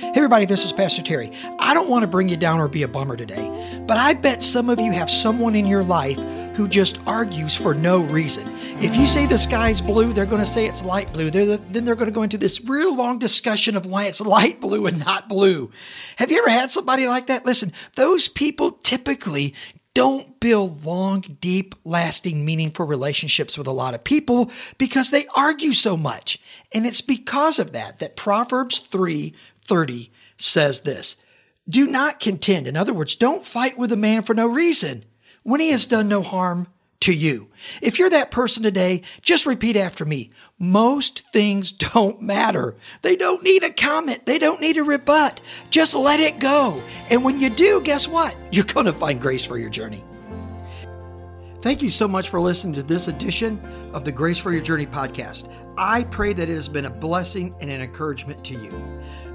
Hey, everybody, this is Pastor Terry. I don't want to bring you down or be a bummer today, but I bet some of you have someone in your life who just argues for no reason. If you say the sky's blue, they're going to say it's light blue. They're the, then they're going to go into this real long discussion of why it's light blue and not blue. Have you ever had somebody like that? Listen, those people typically don't build long, deep, lasting, meaningful relationships with a lot of people because they argue so much. And it's because of that that Proverbs 3:30 says this. Do not contend. In other words, don't fight with a man for no reason when he has done no harm to you. If you're that person today, just repeat after me. Most things don't matter. They don't need a comment. They don't need a rebut. Just let it go. And when you do, guess what? You're going to find grace for your journey. Thank you so much for listening to this edition of the Grace for Your Journey podcast. I pray that it has been a blessing and an encouragement to you.